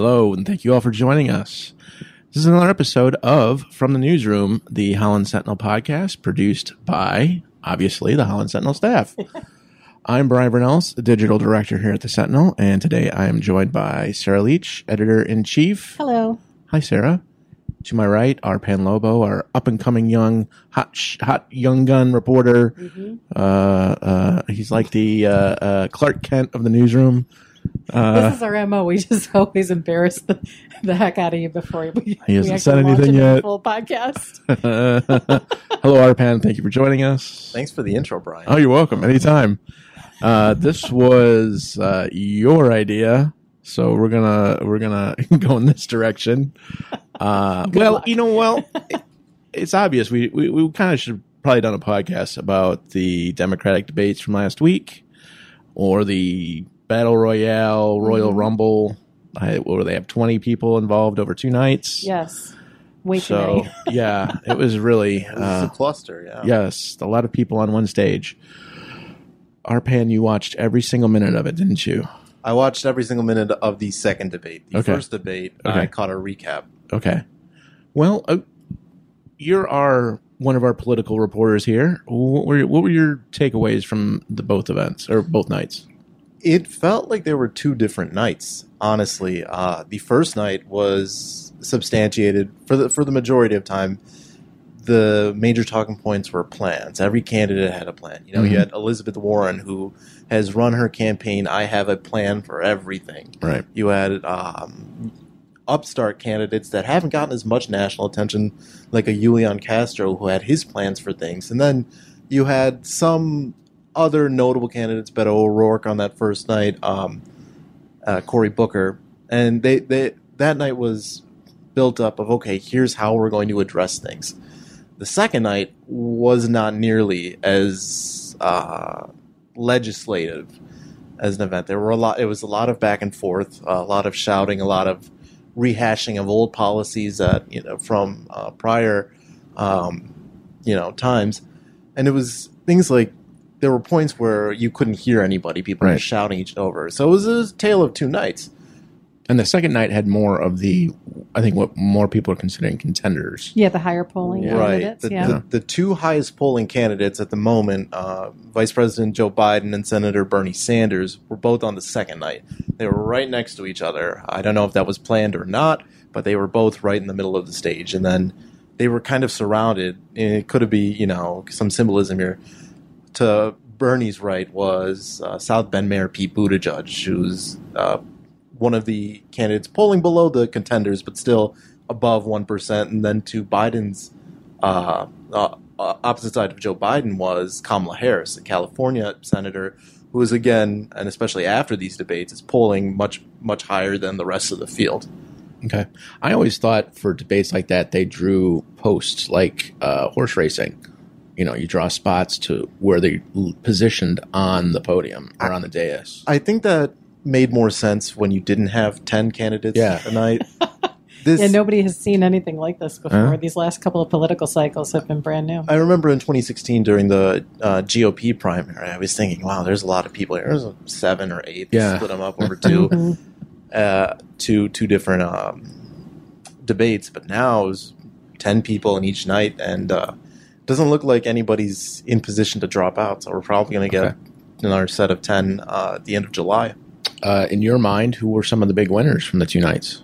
Hello, and thank you all for joining us. This is another episode of From the Newsroom, the Holland Sentinel podcast, produced by, obviously, the Holland Sentinel staff. I'm Brian Bernells, the digital director here at the Sentinel, and today I am joined by Sarah Leach, editor in chief. Hello. Hi, Sarah. To my right, Arpan Lobo, our up and coming young, hot, sh- hot young gun reporter. Uh, uh, he's like the uh, uh, Clark Kent of the newsroom. This is our MO. We just always embarrass the, the heck out of you before we, He hasn't we said anything yet. Full podcast. Hello, Arpan. Thank you for joining us. Thanks for the intro, Brian. Oh, you're welcome. Anytime. Uh, this was uh, your idea, so we're gonna we're gonna go in this direction. Uh, well, luck. you know, well, it- it's obvious. We we, we kind of should probably done a podcast about the Democratic debates from last week, or the Battle Royale Royal Mhm. Rumble. I, what were they have twenty people involved over two nights? Yes. Way too So many. yeah, it was really. This is Uh, a cluster, yeah. Yes, a lot of people on one stage. Arpan, you watched every single minute of it, didn't you? I watched every single minute of the second debate. The Okay. first debate, Okay. I caught a recap. Okay. Well, uh, you're our one of our political reporters here. What were what were your takeaways from the both events or both nights? It felt like there were two different nights. Honestly, uh, the first night was substantiated for the for the majority of time. The major talking points were plans. Every candidate had a plan. You know, Mhm. you had Elizabeth Warren, who has run her campaign. I have a plan for everything. Right. You had um, upstart candidates that haven't gotten as much national attention, like a Julian Castro, who had his plans for things, and then you had some other notable candidates, Beto O'Rourke on that first night, um, uh, Cory Booker, and they, they that night was built up of okay, here's how we're going to address things. The second night was not nearly as uh, legislative as an event. There were a lot. It was a lot of back and forth, a lot of shouting, a lot of rehashing of old policies that you know from uh, prior, um, you know, times, and it was things like there were points where you couldn't hear anybody. People were shouting each over. So it was a tale of two nights. And the second night had more of the, I think, what more people are considering contenders. Yeah, the higher polling Right. candidates. The, yeah. the, the two highest polling candidates at the moment, uh, Vice President Joe Biden and Senator Bernie Sanders, were both on the second night. They were right next to each other. I don't know if that was planned or not, but they were both right in the middle of the stage. And then they were kind of surrounded. And it could have been, you know, some symbolism here. To Bernie's right was uh, South Bend Mayor Pete Buttigieg, who's uh, one of the candidates polling below the contenders, but still above 1%. And then to Biden's uh, uh, uh, opposite side of Joe Biden was Kamala Harris, a California senator, who is again, and especially after these debates, is polling much, much higher than the rest of the field. Okay. I always thought for debates like that, they drew posts like uh, horse racing. You know, you draw spots to where they positioned on the podium or on the dais. I think that made more sense when you didn't have 10 candidates Yeah. a night. This, yeah, nobody has seen anything like this before. Huh? These last couple of political cycles have been brand new. I remember in 2016 during the uh, GOP primary, I was thinking, wow, there's a lot of people here. There's seven or eight. Yeah. Split them up over two. Mhm. uh, two two different um, debates, but now it's ten people in each night, and uh, doesn't look like anybody's in position to drop out. So we're probably going to get Okay. another set of ten uh, at the end of July. Uh, in your mind, who were some of the big winners from the two nights?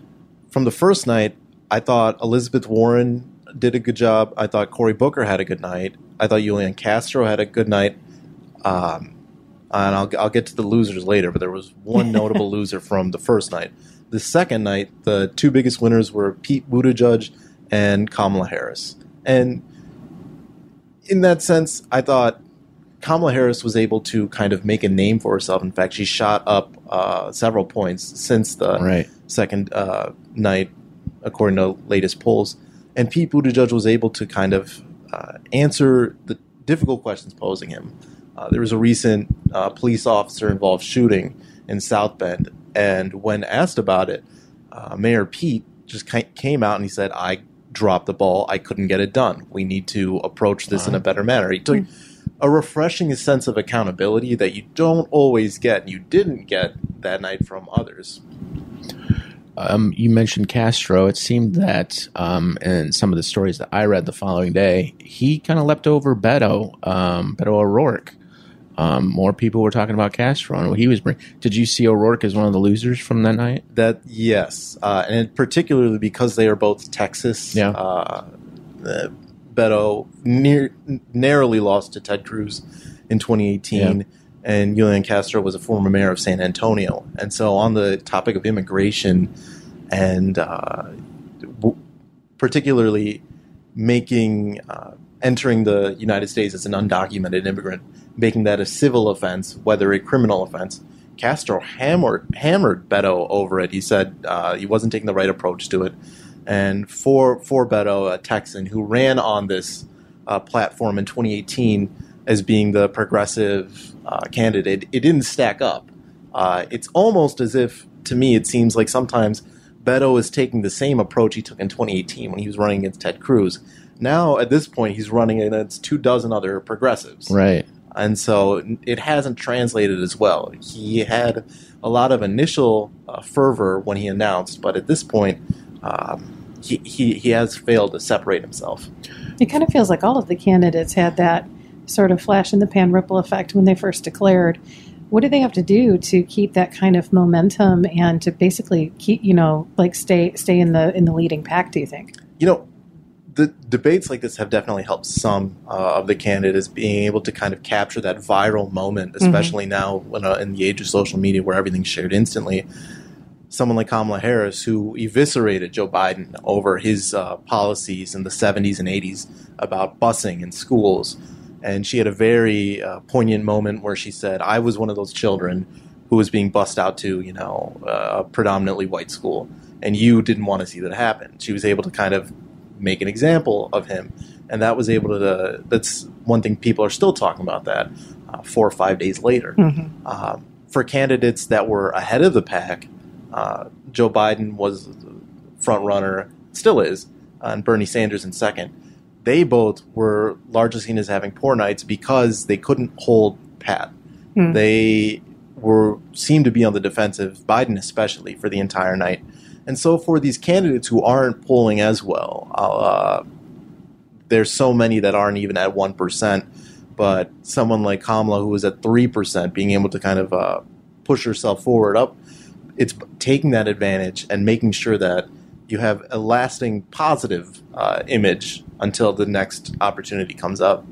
From the first night, I thought Elizabeth Warren did a good job. I thought Cory Booker had a good night. I thought Julian Castro had a good night. Um, and I'll, I'll get to the losers later, but there was one notable loser from the first night. The second night, the two biggest winners were Pete Buttigieg and Kamala Harris. And in that sense, I thought Kamala Harris was able to kind of make a name for herself. In fact, she shot up uh, several points since the Right. second uh, night, according to latest polls. And Pete Buttigieg was able to kind of uh, answer the difficult questions posing him. Uh, there was a recent uh, police officer involved shooting in South Bend, and when asked about it, uh, Mayor Pete just came out and he said, "I dropped the ball. I couldn't get it done. We need to approach this in a better manner." He took a refreshing sense of accountability that you don't always get, and you didn't get that night from others. Um, you mentioned Castro. It seemed that um, in some of the stories that I read the following day, he kind of leapt over Beto, um, Beto O'Rourke. Um, more people were talking about Castro and what he was bringing. Did you see O'Rourke as one of the losers from that night? That yes, uh, and particularly because they are both Texas. Yeah. Uh, uh, Beto near, narrowly lost to Ted Cruz in 2018, Yeah. and Julian Castro was a former mayor of San Antonio. And so, on the topic of immigration, and uh, w- particularly making uh, entering the United States as an undocumented immigrant, making that a civil offense, whether a criminal offense. Castro hammered hammered Beto over it. He said uh, he wasn't taking the right approach to it, and for for Beto, a Texan who ran on this uh, platform in 2018 as being the progressive uh, candidate, it didn't stack up. Uh, it's almost as if, to me, it seems like sometimes Beto is taking the same approach he took in 2018 when he was running against Ted Cruz. Now, at this point, he's running against two dozen other progressives Right. And so it hasn't translated as well. He had a lot of initial uh, fervor when he announced, but at this point, um, he, he he has failed to separate himself. It kind of feels like all of the candidates had that sort of flash in the pan ripple effect when they first declared. What do they have to do to keep that kind of momentum and to basically keep, you know, like stay stay in the in the leading pack? Do you think? You know, the debates like this have definitely helped some uh, of the candidates being able to kind of capture that viral moment, especially now when, uh, in the age of social media where everything's shared instantly. Someone like Kamala Harris, who eviscerated Joe Biden over his uh, policies in the 70s and 80s about busing in schools. And she had a very uh, poignant moment where she said, I was one of those children who was being bussed out to, you know, a predominantly white school. And you didn't want to see that happen. She was able to kind of make an example of him. And that was able to, that's one thing people are still talking about that uh, four or five days later. Um, for candidates that were ahead of the pack, uh, Joe Biden was the front runner, still is, uh, and Bernie Sanders in second. They both were largely seen as having poor nights because they couldn't hold pat. Hmm. They were seemed to be on the defensive, Biden especially, for the entire night. And so for these candidates who aren't polling as well, uh, there's so many that aren't even at one percent. But someone like Kamala, who was at three percent, being able to kind of uh, push herself forward up, it's taking that advantage and making sure that you have a lasting positive uh, image until the next opportunity comes up.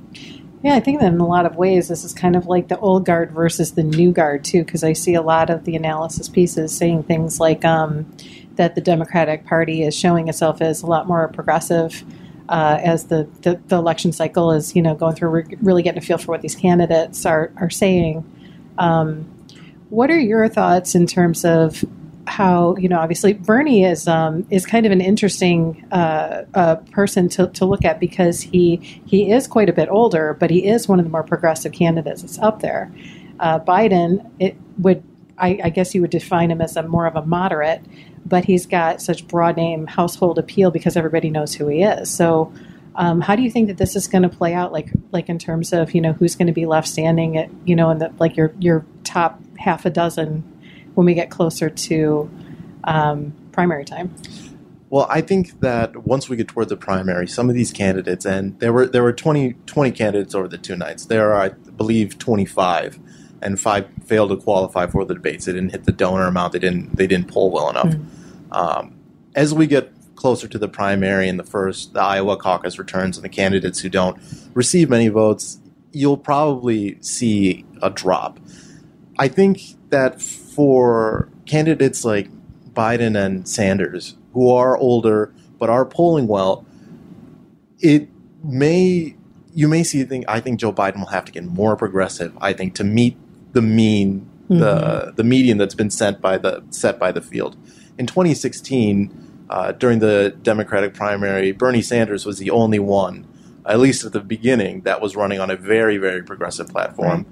Yeah, I think that in a lot of ways, this is kind of like the old guard versus the new guard, too, because I see a lot of the analysis pieces saying things like um, that the Democratic Party is showing itself as a lot more progressive uh, as the, the, the election cycle is, you know, going through, re- really getting a feel for what these candidates are, are saying. Um, what are your thoughts in terms of how you know obviously Bernie is um, is kind of an interesting uh, uh, person to, to look at because he he is quite a bit older, but he is one of the more progressive candidates that's up there. Uh, Biden, it would I, I guess you would define him as a more of a moderate, but he's got such broad name household appeal because everybody knows who he is. So. Um, how do you think that this is going to play out? Like, like in terms of you know who's going to be left standing at you know in the like your your top half a dozen when we get closer to um, primary time. Well, I think that once we get toward the primary, some of these candidates, and there were there were 20, 20 candidates over the two nights. There are, I believe, twenty five, and five failed to qualify for the debates. They didn't hit the donor amount. They didn't they didn't poll well enough. Um, as we get closer to the primary and the first the Iowa caucus returns, and the candidates who don't receive many votes, you'll probably see a drop. I think that for candidates like Biden and Sanders, who are older but are polling well, it may you may see. Think I think Joe Biden will have to get more progressive. I think to meet the mean the the median that's been set by the set by the field. In 2016, uh, during the Democratic primary, Bernie Sanders was the only one, at least at the beginning, that was running on a very very progressive platform. Right.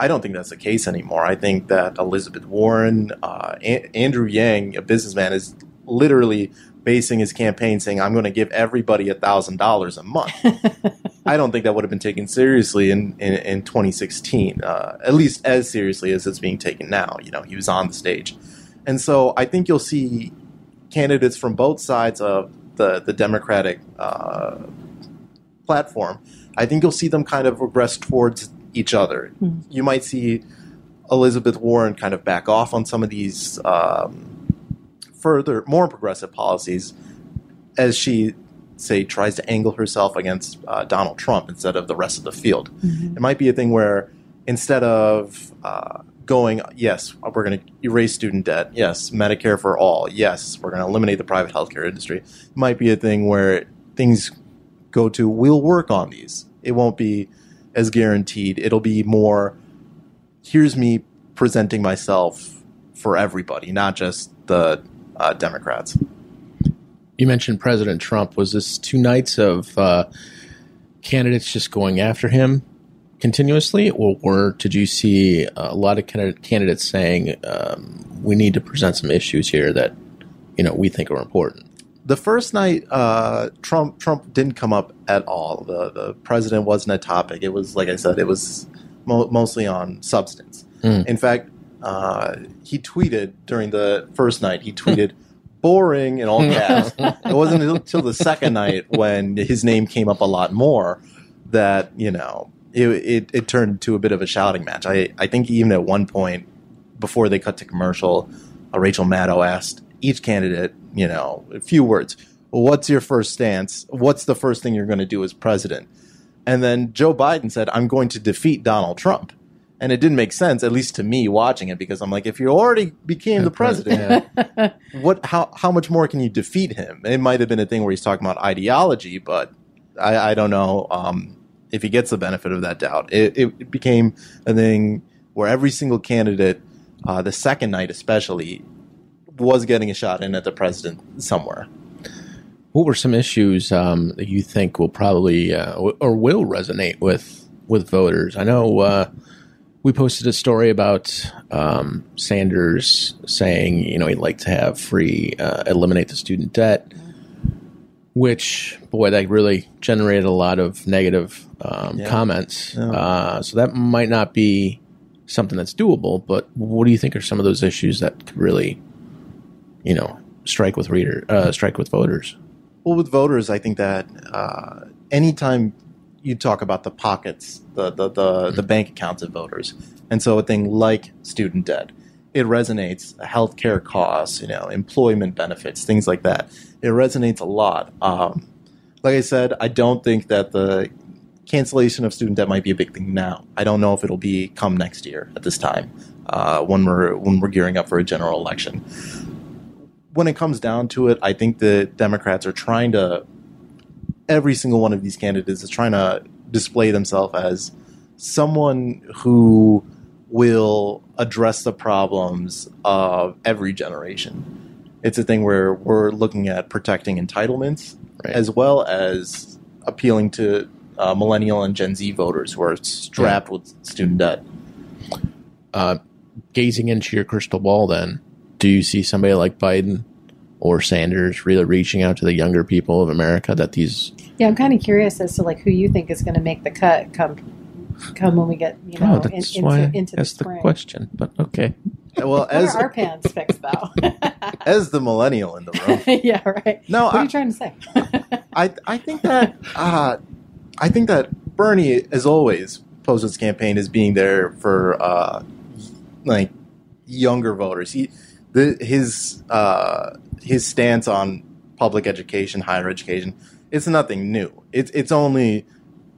I don't think that's the case anymore. I think that Elizabeth Warren, uh, A- Andrew Yang, a businessman, is literally basing his campaign saying, "I'm going to give everybody a thousand dollars a month." I don't think that would have been taken seriously in in, in 2016, uh, at least as seriously as it's being taken now. You know, he was on the stage, and so I think you'll see candidates from both sides of the the Democratic uh, platform. I think you'll see them kind of regress towards each other. Hmm. You might see Elizabeth Warren kind of back off on some of these um, further, more progressive policies as she, say, tries to angle herself against uh, Donald Trump instead of the rest of the field. Mhm. It might be a thing where instead of uh, going, yes, we're going to erase student debt, yes, Medicare for all, yes, we're going to eliminate the private healthcare industry, it might be a thing where things go to, we'll work on these. It won't be as guaranteed. It'll be more, here's me presenting myself for everybody, not just the uh, Democrats. You mentioned President Trump. Was this two nights of uh, candidates just going after him continuously, or, did you see a lot of candidates saying um, we need to present some issues here that you know we think are important? The first night, uh, Trump Trump didn't come up at all. The the president wasn't a topic. It was like I said, it was mo- mostly on substance. Mm. In fact, uh, he tweeted during the first night. He tweeted. Boring in all caps. it wasn't until the second night when his name came up a lot more that you know it, it, it turned to a bit of a shouting match. I, I think even at one point before they cut to commercial, uh, Rachel Maddow asked each candidate, you know, a few words. What's your first stance? What's the first thing you're going to do as president? And then Joe Biden said, I'm going to defeat Donald Trump. And it didn't make sense, at least to me watching it, because I'm like, if you already became the president, what how how much more can you defeat him? It might have been a thing where he's talking about ideology, but I, I don't know um, if he gets the benefit of that doubt. It, it became a thing where every single candidate, uh, the second night especially, was getting a shot in at the president somewhere. What were some issues um, that you think will probably uh, or will resonate with with voters? I know uh, we posted a story about um, Sanders saying, you know, he'd like to have free uh, eliminate the student debt, which boy, that really generated a lot of negative um, Yeah. comments. Yeah. Uh, so that might not be something that's doable. But what do you think are some of those issues that could really, you know, strike with reader, uh, strike with voters? Well, with voters, I think that uh, anytime you talk about the pockets, the the, the, the bank accounts of voters, and so a thing like student debt, it resonates. Healthcare costs, you know, employment benefits, things like that. It resonates a lot. Um, like I said, I don't think that the cancellation of student debt might be a big thing now. I don't know if it'll be come next year at this time uh, when we're when we're gearing up for a general election when it comes down to it, I think the Democrats are trying to. Every single one of these candidates is trying to display themselves as someone who will address the problems of every generation. It's a thing where we're looking at protecting entitlements Right. as well as appealing to uh, millennial and Gen Z voters who are strapped with student debt. uh, gazing into your crystal ball, then do you see somebody like Biden or Sanders really reaching out to the younger people of America that these? Yeah, I'm kind of curious as to like who you think is going to make the cut come come when we get you know oh, that's into, why into that's the the question. But okay, Well, as are our pants fixed though? as the millennial in the room, yeah, right. no, What are you trying to say? I I think that uh, I think that Bernie, as always, posed his campaign as being there for uh, like younger voters. He the, his uh, his stance on public education, higher education, it's nothing new. It's it's only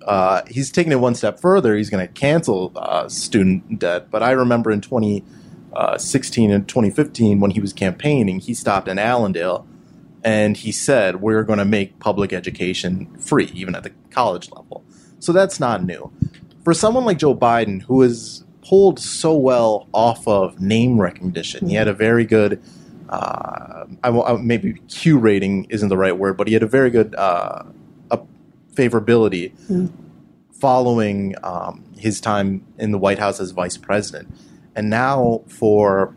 uh, he's taking it one step further. He's going to cancel uh, student debt. But I remember in 2016 and 2015 when he was campaigning, he stopped in Allendale and he said we're going to make public education free, even at the college level. So that's not new. For someone like Joe Biden, who is pulled so well off of name recognition, he had a very good. Uh, I, I, maybe Q rating isn't the right word, but he had a very good uh, favorability following um, his time in the White House as vice president, and now for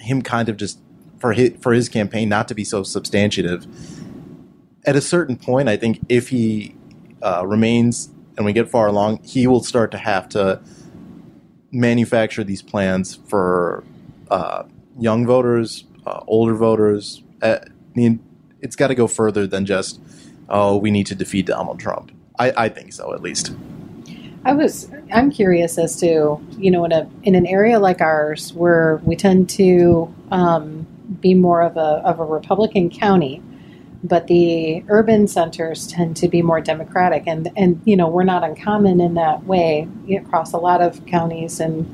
him kind of just for his for his campaign not to be so substantive. At a certain point, I think if he uh, remains and we get far along, he will start to have to manufacture these plans for uh, young voters, uh, older voters. Uh, I mean, it's got to go further than just oh, we need to defeat Donald Trump. I, I think so, at least. I was I'm curious as to you know in a in an area like ours where we tend to um, be more of a of a Republican county, but the urban centers tend to be more Democratic, and and you know we're not uncommon in that way across a lot of counties and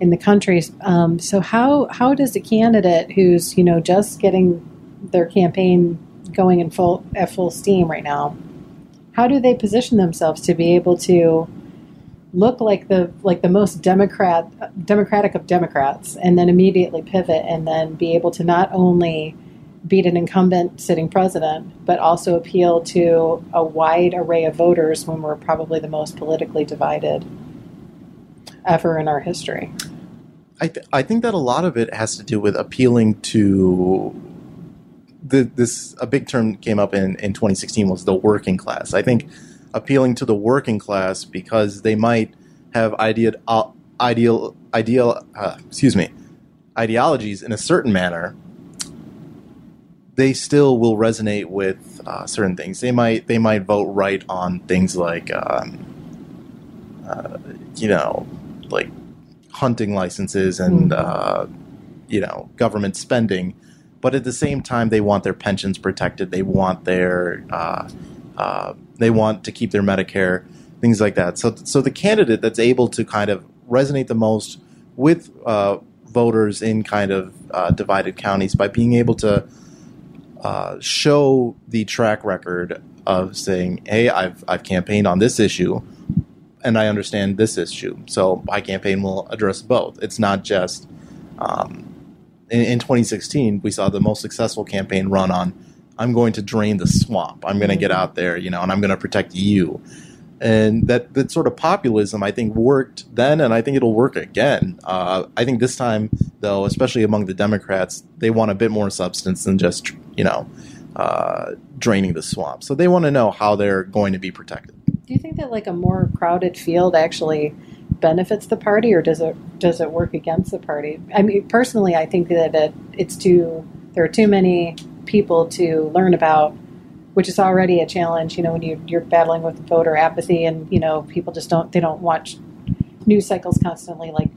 in the countries. Um, so how how does a candidate who's you know just getting their campaign going in full at full steam right now, how do they position themselves to be able to look like the like the most democrat democratic of democrats and then immediately pivot and then be able to not only beat an incumbent sitting president but also appeal to a wide array of voters when we're probably the most politically divided ever in our history I, th- I think that a lot of it has to do with appealing to the, this a big term came up in, in 2016 was the working class. I think appealing to the working class because they might have idea, uh, ideal ideal uh, excuse me ideologies in a certain manner they still will resonate with uh, certain things they might they might vote right on things like um, uh, you know like hunting licenses and uh, you know government spending, but at the same time they want their pensions protected. They want their uh, uh, they want to keep their Medicare, things like that. So so the candidate that's able to kind of resonate the most with uh, voters in kind of uh, divided counties by being able to uh, show the track record of saying, "Hey, I've I've campaigned on this issue." and I understand this issue. So my campaign will address both. It's not just um, in, in 2016 we saw the most successful campaign run on I'm going to drain the swamp. I'm going to get out there, you know, and I'm going to protect you. And that that sort of populism, I think, worked then, and I think it'll work again. Uh, I think this time, though, especially among the Democrats, they want a bit more substance than just, you know, uh, draining the swamp. So they want to know how they're going to be protected. do you think that like a more crowded field actually benefits the party or does it does it work against the party i mean personally i think that it, it's too there are too many people to learn about which is already a challenge you know when you, you're battling with voter apathy and you know people just don't they don't watch news cycles constantly like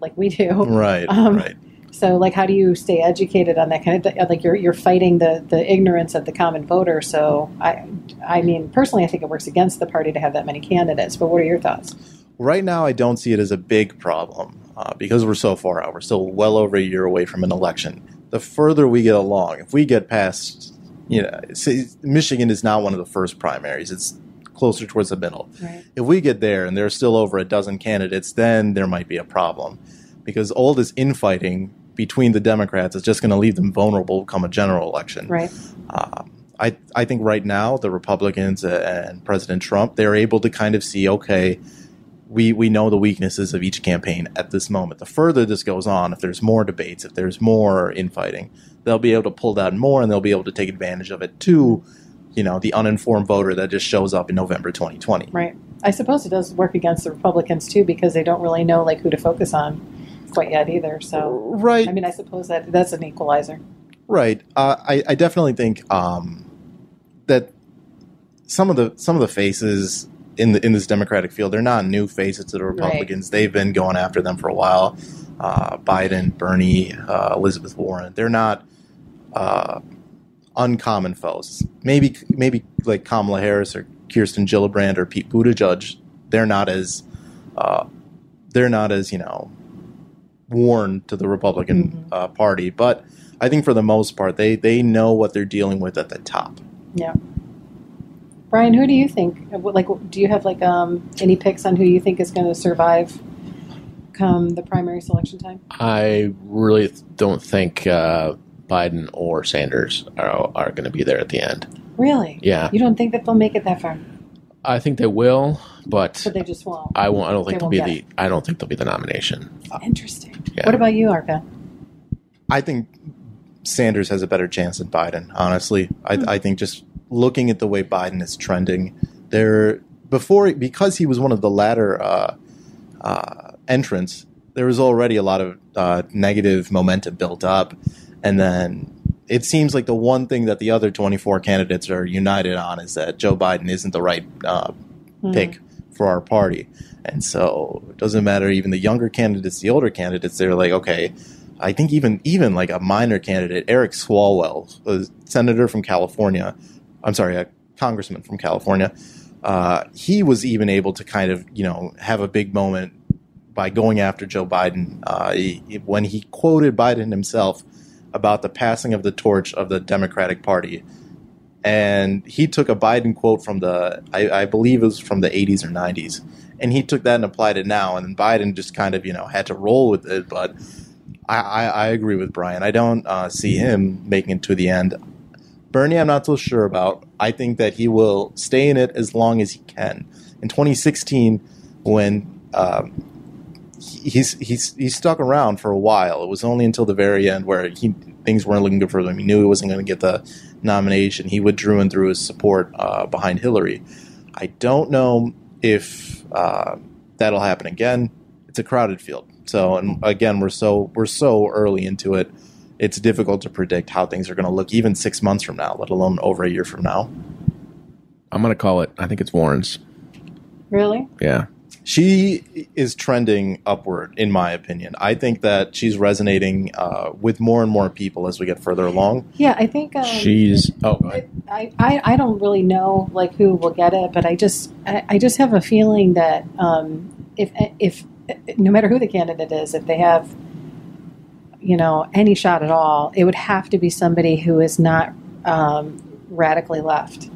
like we do Right, Um, right. so like how do you stay educated on that kind of th- like you're you're fighting the the ignorance of the common voter so i i mean personally i think it works against the party to have that many candidates but what are your thoughts Right now, I don't see it as a big problem uh, because we're so far out. We're still well over a year away from an election. The further we get along, if we get past, you know, Michigan is not one of the first primaries. It's closer towards the middle. right If we get there and there's still over a dozen candidates, then there might be a problem because all this infighting between the Democrats is just going to leave them vulnerable come a general election. right Um, I I think right now the Republicans and President Trump they're able to kind of see okay, we we know the weaknesses of each campaign at this moment. The further this goes on, if there's more debates, if there's more infighting, they'll be able to pull that more and they'll be able to take advantage of it to, you know, the uninformed voter that just shows up in November 2020. right i suppose it does work against the republicans too because they don't really know like who to focus on quite yet either so Right. i mean i suppose that that's an equalizer Right. Uh, I, I definitely think um, that some of the some of the faces in the in this Democratic field they're not new faces to the Republicans. They've been going after them for a while. Uh, Biden, Bernie, uh, Elizabeth Warren. They're not uh, uncommon foes. Maybe maybe like Kamala Harris or Kirsten Gillibrand or Pete Buttigieg. They're not as uh, they're not as you know worn to the Republican uh, Party, but I think for the most part, they they know what they're dealing with at the top. Yeah. Brian, who do you think? Like, do you have like um, any picks on who you think is going to survive come the primary selection time? I really don't think uh, Biden or Sanders are, are going to be there at the end. Really? Yeah, You don't think that they'll make it that far, I think they will, but but they just won't. I won't. I don't think They they'll be get the. I don't think they'll be the nomination. Interesting. Yeah. What about you, Arca? I think Sanders has a better chance than Biden. Honestly, I, Hmm. I think just looking at the way Biden is trending, there before because he was one of the latter uh, uh, entrants, there was already a lot of uh, negative momentum built up, and then it seems like the one thing that the other 24 candidates are united on is that Joe Biden isn't the right uh, Hmm. pick for our party. And so it doesn't matter even the younger candidates, the older candidates, they're like, okay, I think even even like a minor candidate, Eric Swalwell, a senator from California, I'm sorry, a congressman from California, uh, he was even able to kind of, you know, have a big moment by going after Joe Biden uh, he- when he quoted Biden himself about the passing of the torch of the Democratic Party and he took a Biden quote from the I, I believe it was from the 80s or 90s, and he took that and applied it now, and then Biden just kind of you know had to roll with it. But I, I, I agree with Brian. I don't uh, see him making it to the end. Bernie, I'm not so sure about. I think that he will stay in it as long as he can. In 2016, when um, he's he's he stuck around for a while. It was only until the very end where he things weren't looking good for him. He knew he wasn't going to get the nomination. He withdrew and threw his support uh, behind Hillary. I don't know if uh, that'll happen again. It's a crowded field, so and again we're so we're so early into it. It's difficult to predict how things are going to look even six months from now, let alone over a year from now. I'm going to call it. I think it's Warren's. Really? Yeah. She is trending upward, in my opinion. I think that she's resonating uh, with more and more people as we get further along. Yeah, I think um, She's. Oh, go ahead. I, I, I don't really know like who will get it, but I just I, I just have a feeling that um, if if no matter who the candidate is, if they have you know any shot at all, it would have to be somebody who is not um, radically left.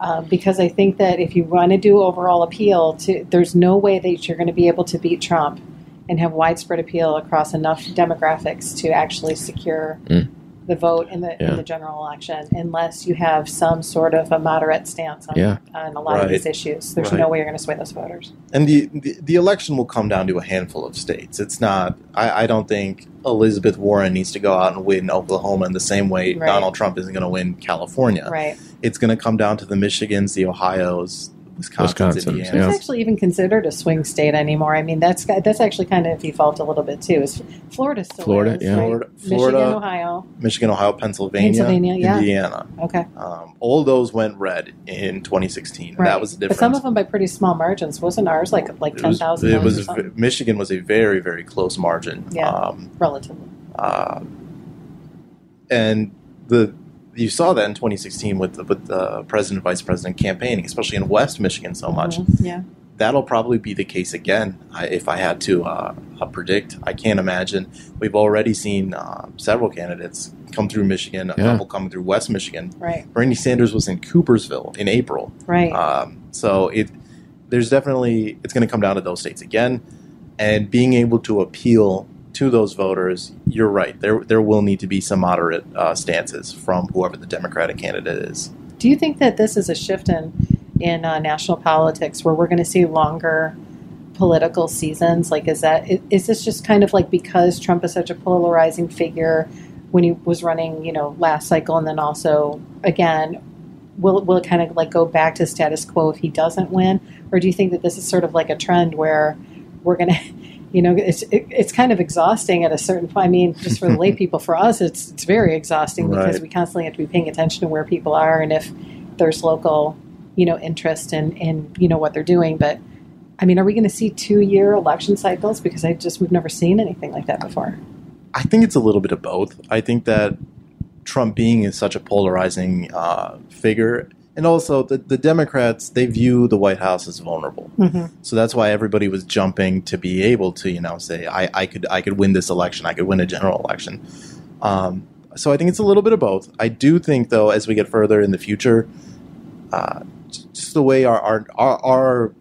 Uh, because I think that if you want to do overall appeal, to there's no way that you're going to be able to beat Trump and have widespread appeal across enough demographics to actually secure Mm. The vote in the Yeah. in the general election, unless you have some sort of a moderate stance on, Yeah. on a lot of these issues. There's Right. no way you're going to sway those voters. And the, the the election will come down to a handful of states. It's not. I, I don't think Elizabeth Warren needs to go out and win Oklahoma in the same way Right. Donald Trump isn't going to win California. Right. It's going to come down to the Michigans, the Ohio's, Wisconsin's, Wisconsin's, Indiana. Yeah. It's actually even considered a swing state anymore. I mean, that's that's actually kind of evolved a little bit too. Is Florida still Florida, is, yeah. right? Florida, Michigan, Ohio. Michigan, Ohio, Pennsylvania, Pennsylvania, yeah. Indiana. Okay. Um, all those went red in 2016. Right. That was the difference. But some of them by pretty small margins. Wasn't ours like like it was, thousand? it was Michigan was a very very close margin. Yeah. Um, relatively. uh, and the you saw that in 2016 with the, with the president and vice president campaigning, especially in West Michigan so much. Mhm. Yeah. That'll probably be the case again I, if I had to uh, uh, predict. I can't imagine. We've already seen uh, several candidates come through Michigan, a Yeah. couple coming through West Michigan. Right. Bernie Sanders was in Coopersville in April. Right. Um, so it there's definitely it's going to come down to those states again, and being able to appeal to those voters. You're right. There there will need to be some moderate uh, stances from whoever the Democratic candidate is. Do you think that this is a shift in in uh, national politics where we're going to see longer political seasons? Like, is that is this just kind of like because Trump is such a polarizing figure when he was running, you know, last cycle, and then also again, will will it kind of like go back to status quo if he doesn't win, or do you think that this is sort of like a trend where we're going to you know, it's it, it's kind of exhausting at a certain point. I mean, just for the lay people, for us, it's it's very exhausting because we constantly have to be paying attention to where people are and if there's local, you know, interest in in you know what they're doing. But I mean, are we going to see two year election cycles? Because I just we've never seen anything like that before. I think it's a little bit of both. I think that Trump being is such a polarizing uh, figure, and also the, the Democrats they view the White House as vulnerable. Mm-hmm. So that's why everybody was jumping to be able to, you know, say I, I could I could win this election, I could win a general election. Um, so I think it's a little bit of both. I do think, though, as we get further in the future, uh, just the way our our our, our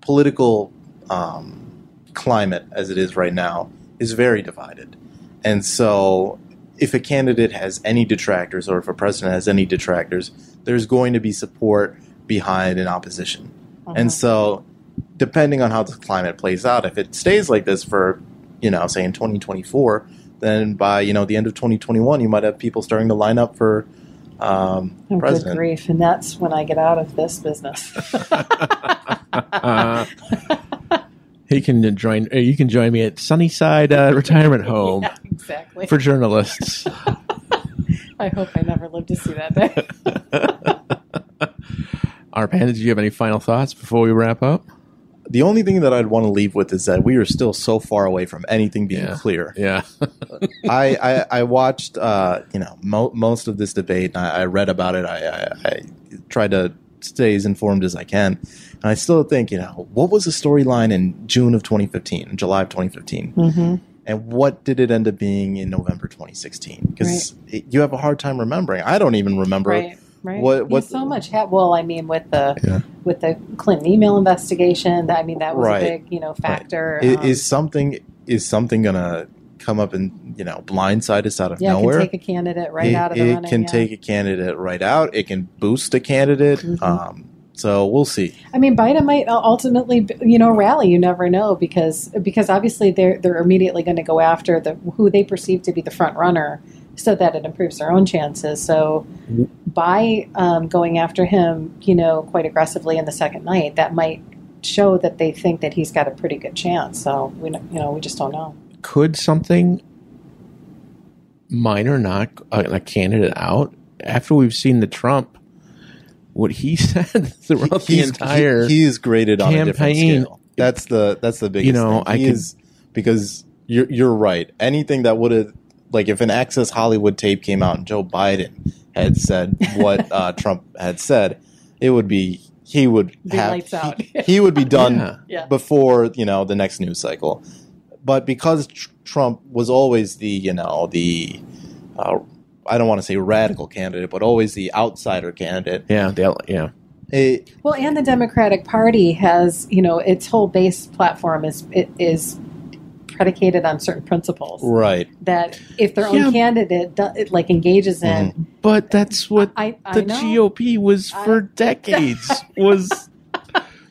political um, climate as it is right now is very divided, and so if a candidate has any detractors or if a president has any detractors, there's going to be support behind an opposition, and so depending on how the climate plays out, if it stays like this for you know, say in 2024, then by you know the end of 2021, you might have people starting to line up for um, Oh, good grief! And that's when I get out of this business. Uh, he can join. uh, You can join me at Sunnyside uh, Retirement Home yeah, exactly. for journalists. I hope I never live to see that day. Our Panda, did you have any final thoughts before we wrap up? The only thing that I'd want to leave with is that we are still so far away from anything being Yeah. clear. Yeah. I, I I watched uh, you know mo- most of this debate. And I, I read about it. I, I, I tried to stay as informed as I can, and I still think you know what was the storyline in June of 2015, July of 2015, mm-hmm. And what did it end up being in November 2016? Because you have a hard time remembering. I don't even remember. Right. Right. What- what- so much? Ha- well, I mean, with the Yeah. with the Clinton email investigation, I mean, that was Right. a big you know factor. I- um, Is something is something gonna come up and you know blindside us out of yeah, it nowhere? can take a candidate right it, out of the it running. can yeah. take a candidate right out. It can boost a candidate. Mhm. Um, so we'll see. I mean, Biden might ultimately, you know, rally. You never know because because obviously they're they're immediately going to go after the who they perceive to be the front runner, so that it improves their own chances. So by um, going after him, you know, quite aggressively in the second night, that might show that they think that he's got a pretty good chance. So we you know we just don't know. Could something minor knock a, a candidate out after we've seen the Trump? What he said throughout the entire he, he's graded on a different scale. That's the that's the biggest. You know, thing. I He could- is because you're you're right. Anything that would have like if an Access Hollywood tape came out and Joe Biden had said what uh, Trump had said, it would be he would Be have lights out. He, he would be done Yeah. Yeah. before you know the next news cycle. But because tr- Trump was always the you know the uh, I don't want to say radical candidate, but always the outsider candidate. yeah, the, yeah. It, Well, and the Democratic Party has, you know, its whole base platform is it is predicated on certain principles right. that if their Yeah. own candidate do, like engages in, mm-hmm. But that's what I, I the know. GOP was I- for decades was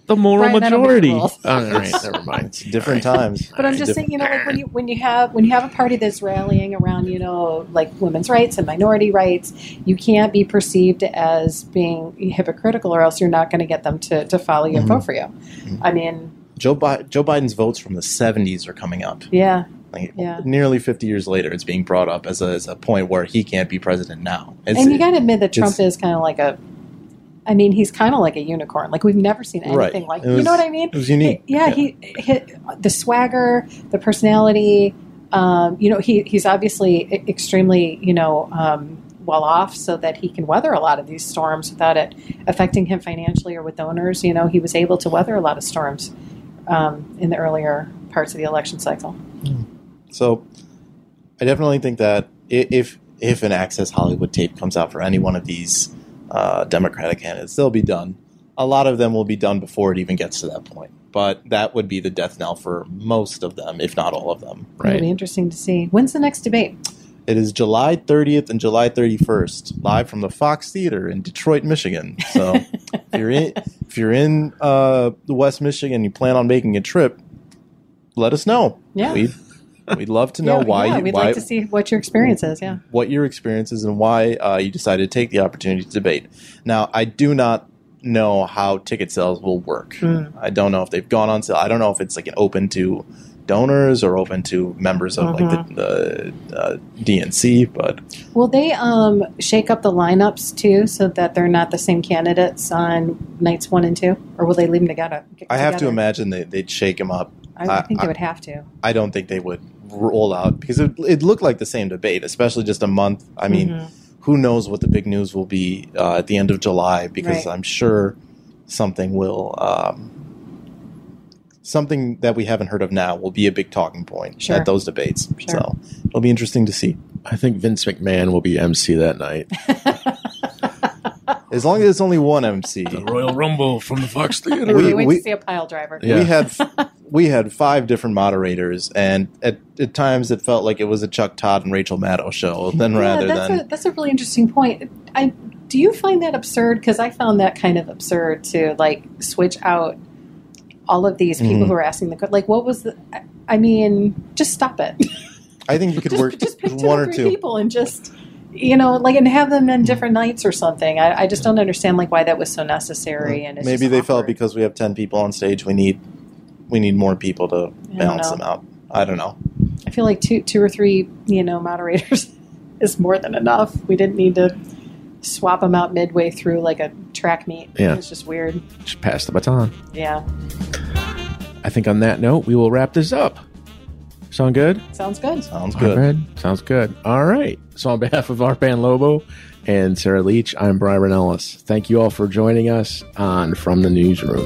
the moral Brian, I don't make majority. the rules. Oh, all right, never mind. It's different times. But I'm just Different- saying, you know, like when you when you have when you have a party that's rallying around, you know, like women's rights and minority rights, you can't be perceived as being hypocritical, or else you're not going to get them to, to follow you and vote mm-hmm. for you. Mm-hmm. I mean, Joe Bi- Joe Biden's votes from the 70s are coming up. yeah, Like, Yeah. Nearly 50 years later, it's being brought up as a, as a point where he can't be president now. It's, and you got to admit that Trump is kind of like a. I mean, he's kind of like a unicorn. Like we've never seen anything Right. like. It you know what I mean? it was unique. Yeah, he hit the swagger, the personality. Um, you know, he he's obviously extremely you know um, well off, so that he can weather a lot of these storms without it affecting him financially or with donors. You know, he was able to weather a lot of storms um, in the earlier parts of the election cycle. So I definitely think that if if an Access Hollywood tape comes out for any one of these uh, Democratic candidates, they'll be done. A lot of them will be done before it even gets to that point. But that would be the death knell for most of them, if not all of them. It'll be Right. interesting to see. When's the next debate? It is July 30th and July 31st, live from the Fox Theater in Detroit, Michigan. So if you're in if you're in uh, West Michigan, and you plan on making a trip, let us know. Yeah. We'd, we'd love to know yeah, why yeah, you we'd why, like to see what your experience is. Yeah. what your experience is and why uh, you decided to take the opportunity to debate. Now, I do not know how ticket sales will work. Hmm. I don't know if they've gone on sale. I don't know if it's like an open to donors or open to members of Mm-hmm. like the, the uh, DNC, but Will they um, shake up the lineups too, so that they're not the same candidates on nights one and two, or will they leave them together? I have to imagine they, they'd shake them up. I, I think I- they would have to. I don't think they would roll out because it, it looked like the same debate, especially just a month. I mean, Mhm. who knows what the big news will be uh, at the end of July because Right. I'm sure something will. Um, Something that we haven't heard of now will be a big talking point Sure. at those debates. Sure. So it'll be interesting to see. I think Vince McMahon will be MC that night. As long as it's only one MC. The Royal Rumble from the Fox Theater. We- We wait we- to see a pile driver. Yeah. We had we had five different moderators, and at, at times it felt like it was a Chuck Todd and Rachel Maddow show. Then Yeah, rather that's than a that's a really interesting point. I do you find that absurd? Because I found that kind of absurd to like switch out all of these people Mhm. who are asking the like what was the I- mean just stop it I think you could just, work just pick two one or three two. people and just you know like and have them in different nights or something I, I just don't understand like why that was so necessary and it's Maybe they felt because we have ten people on stage, we need we need more people to balance them out. I don't know. I feel like two two or three you know moderators is more than enough we didn't need to swap them out midway through like a track meet Yeah. it's just weird Just pass the baton. yeah I think on that note, we will wrap this up. Sound good? sounds good Sounds good. right. Sounds good. All right. So, on behalf of Arpan Lobo and Sarah Leach, I'm Brian Ellis. Thank you all for joining us on From the Newsroom.